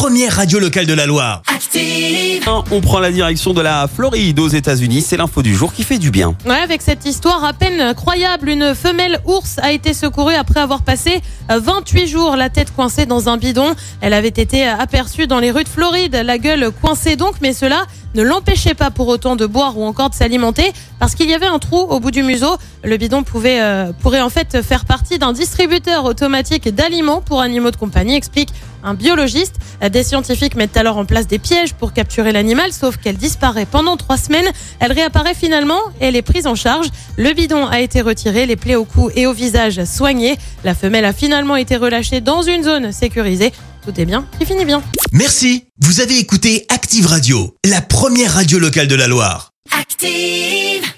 première radio locale de la Loire. Active. On prend la direction de la Floride aux États-Unis. C'est l'info du jour qui fait du bien. Ouais, avec cette histoire à peine croyable, une femelle ours a été secourue après avoir passé 28 jours la tête coincée dans un bidon. Elle avait été aperçue dans les rues de Floride, la gueule coincée donc, mais cela ne l'empêchait pas pour autant de boire ou encore de s'alimenter parce qu'il y avait un trou au bout du museau. Le bidon pouvait, euh, pourrait en fait faire partie d'un distributeur automatique d'aliments pour animaux de compagnie, explique un biologiste. Des scientifiques mettent alors en place des pièges pour capturer l'animal, sauf qu'elle disparaît pendant trois semaines. Elle réapparaît finalement et elle est prise en charge. Le bidon a été retiré, les plaies au cou et au visage soignées. La femelle a finalement été relâchée dans une zone sécurisée. Tout est bien qui finit bien. Merci, vous avez écouté Active Radio, la première radio locale de la Loire. Active.